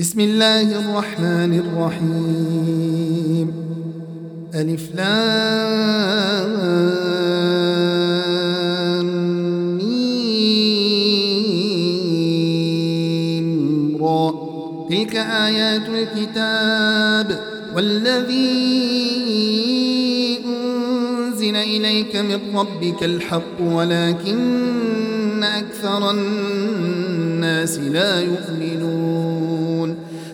بسم الله الرحمن الرحيم. ألف لام را. تلك آيات الكتاب والذي أنزل إليك من ربك الحق ولكن أكثر الناس لا يؤمنون.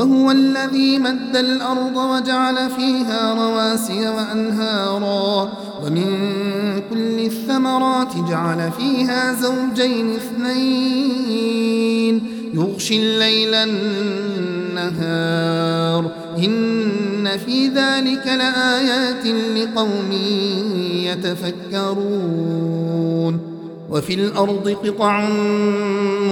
وهو الذي مد الأرض وجعل فيها رواسي وأنهارا ومن كل الثمرات جعل فيها زوجين اثنين. يغشي الليل النهار. إن في ذلك لآيات لقوم يتفكرون. وفي الأرض قطع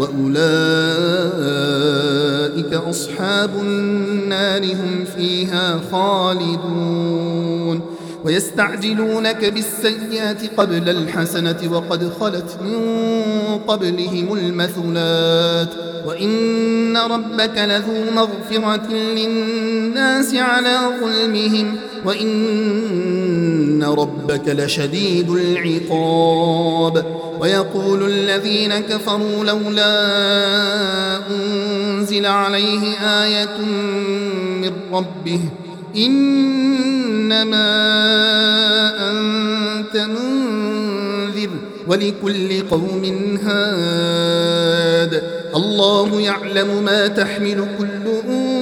وأولئك أصحاب النار هم فيها خالدون. ويستعجلونك بالسيئات قبل الحسنة وقد خلت من قبلهم المثلات. وإن ربك لذو مغفرة للناس على ظلمهم. وإن ربك لشديد العقاب. ويقول الذين كفروا لولا أنزل عليه آية من ربه إنما أنت منذر ولكل قوم هاد. الله يعلم ما تحمل كل أنثى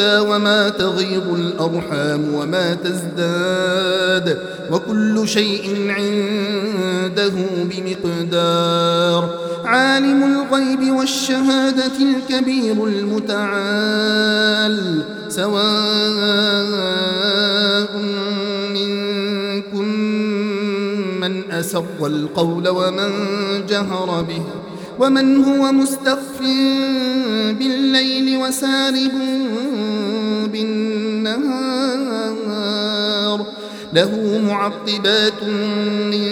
وما تغيض الأرحام وما تزداد وكل شيء عنده بمقدار. عالم الغيب والشهادة الكبير المتعال سواء منكم من أسر القول ومن جهر به. ومن هو مستخف بالليل وسارب بالنهار له معقبات من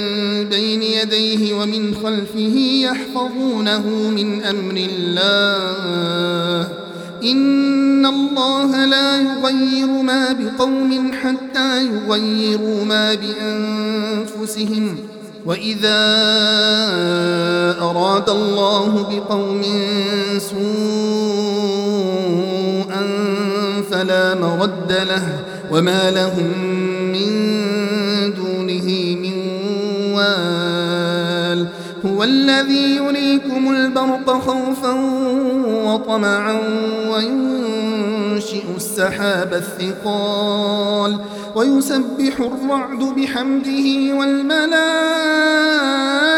بين يديه ومن خلفه يحفظونه من أمر الله. إن الله لا يغير ما بقوم حتى يغيروا ما بأنفسهم. وإذا أراد الله بقوم سوءا فلا مرد له وما لهم من دونه من وال هو الذي يريكم البرق خوفا وطمعا وينشئ السحاب الثقال ويسبح الرعد بحمده والملائكة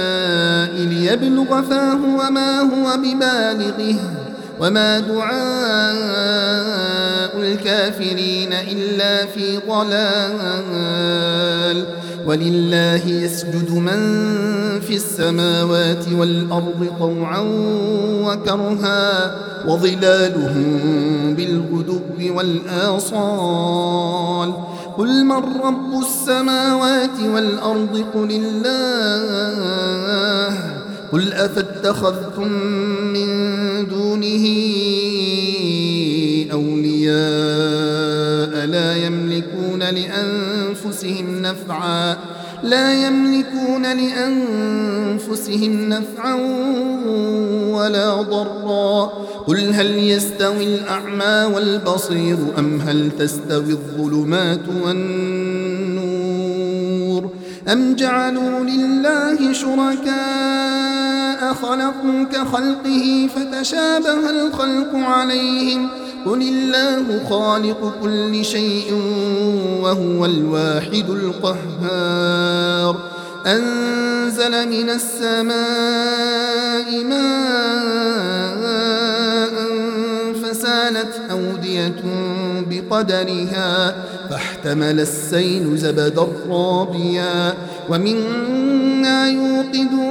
ليبلغ فاه وما هو ببالغه وما دعاء الكافرين إلا في ضلال. ولله يسجد من في السماوات والأرض طوعا وكرها وظلالهم بالغدو والآصال. قل من رب السماوات والأرض؟ قل الله. قل أفاتخذتم من دونه أولياء لا يملكون لأنفسهم نفعا لا يملكون لأنفسهم نفعا ولا ضرا. قل هل يستوي الأعمى والبصير أم هل تستوي الظلمات والنور؟ أم جعلوا لله شركاء خلقوا كخلقه فتشابه الخلق عليهم. قل الله خالق كل شيء وهو الواحد القهار. أنزل من السماء ماء فسالت أودية بقدرها فاحتمل السيل زبدا رابيا. ومنا يوقدون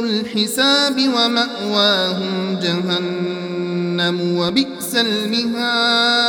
الحساب ومأواهم جهنم وبئس المهاد.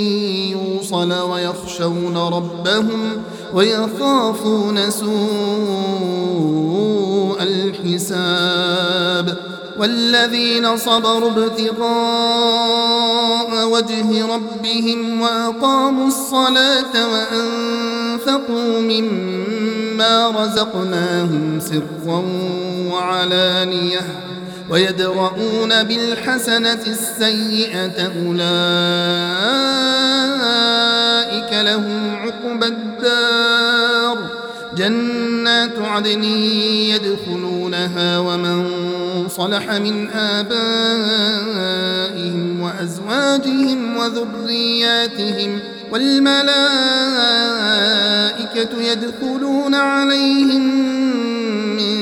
يوصل ويخشون ربهم ويخافون سوء الحساب والذين صبروا ابتغاء وجه ربهم وأقاموا الصلاة وأنفقوا مما رزقناهم سرا وعلانية ويدرؤون بالحسنة السيئة أولئك لهم عقبى الدار. جنات عدن يدخلونها ومن صلح من آبائهم وأزواجهم وذرياتهم والملائكة يدخلون عليهم من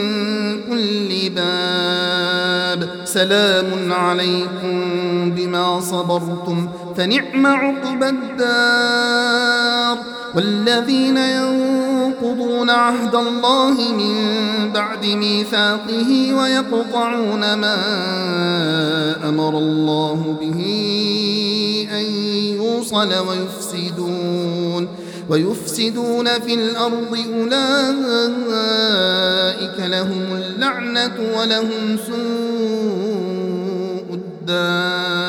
كل باب. سلام عليكم بما صبرتم. فنعم عقبى الدار والذين ينقضون عهد الله من بعد ميثاقه ويقطعون ما أمر الله به أن يوصل ويفسدون ويفسدون في الأرض أولئك لهم اللعنة ولهم سوء الدار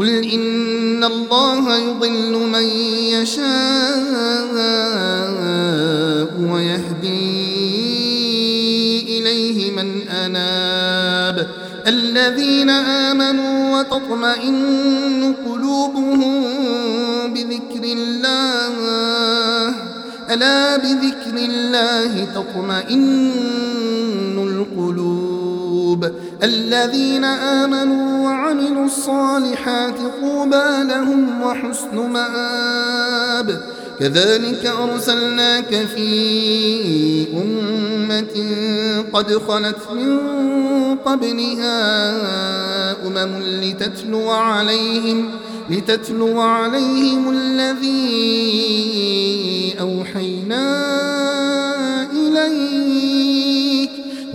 قل إن الله يضل من يشاء ويهدي إليه من أناب الذين آمنوا وتطمئن قلوبهم بذكر الله ألا بذكر الله تطمئن القلوب الذين آمنوا وعملوا الصالحات طوبى لهم وحسن مآب. كذلك أرسلناك في أمة قد خلت من قبلها أمم لتتلو عليهم لتتلو عليهم الذي أوحينا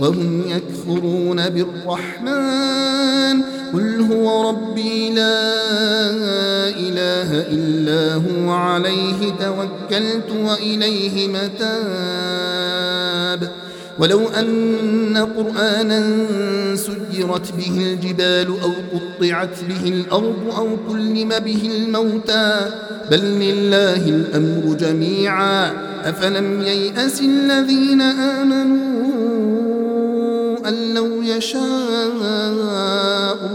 وهم يكفرون بالرحمن. قل هو ربي لا إله إلا هو عليه توكلت وإليه متاب. ولو أن قرآنا سجرت به الجبال أو قطعت به الأرض أو كلم به الموتى. بل لله الأمر جميعا. أفلم ييأس الذين آمنوا يشاء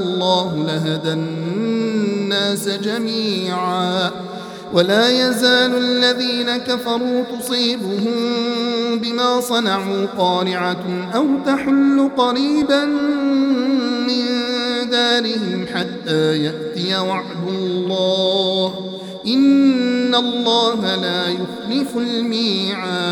الله لهدى الناس جميعا. ولا يزال الذين كفروا تصيبهم بما صنعوا قارعة أو تحل قريبا من دارهم حتى يأتي وعد الله. إن الله لا يخلف الميعاد.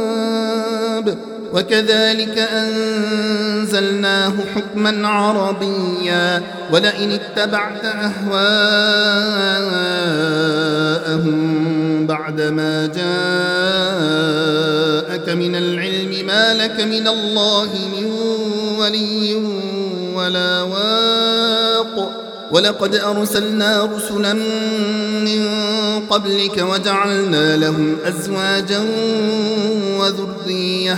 وكذلك أنزلناه حكما عربيا. ولئن اتبعت أهواءهم بعدما جاءك من العلم ما لك من الله من ولي ولا واق. ولقد أرسلنا رسلا من قبلك وجعلنا لهم أزواجا وذرية.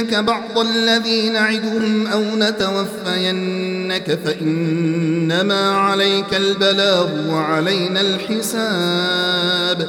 نرينك بعض الذي نعدهم أو نتوفينك فإنما عليك البلاغ وعلينا الحساب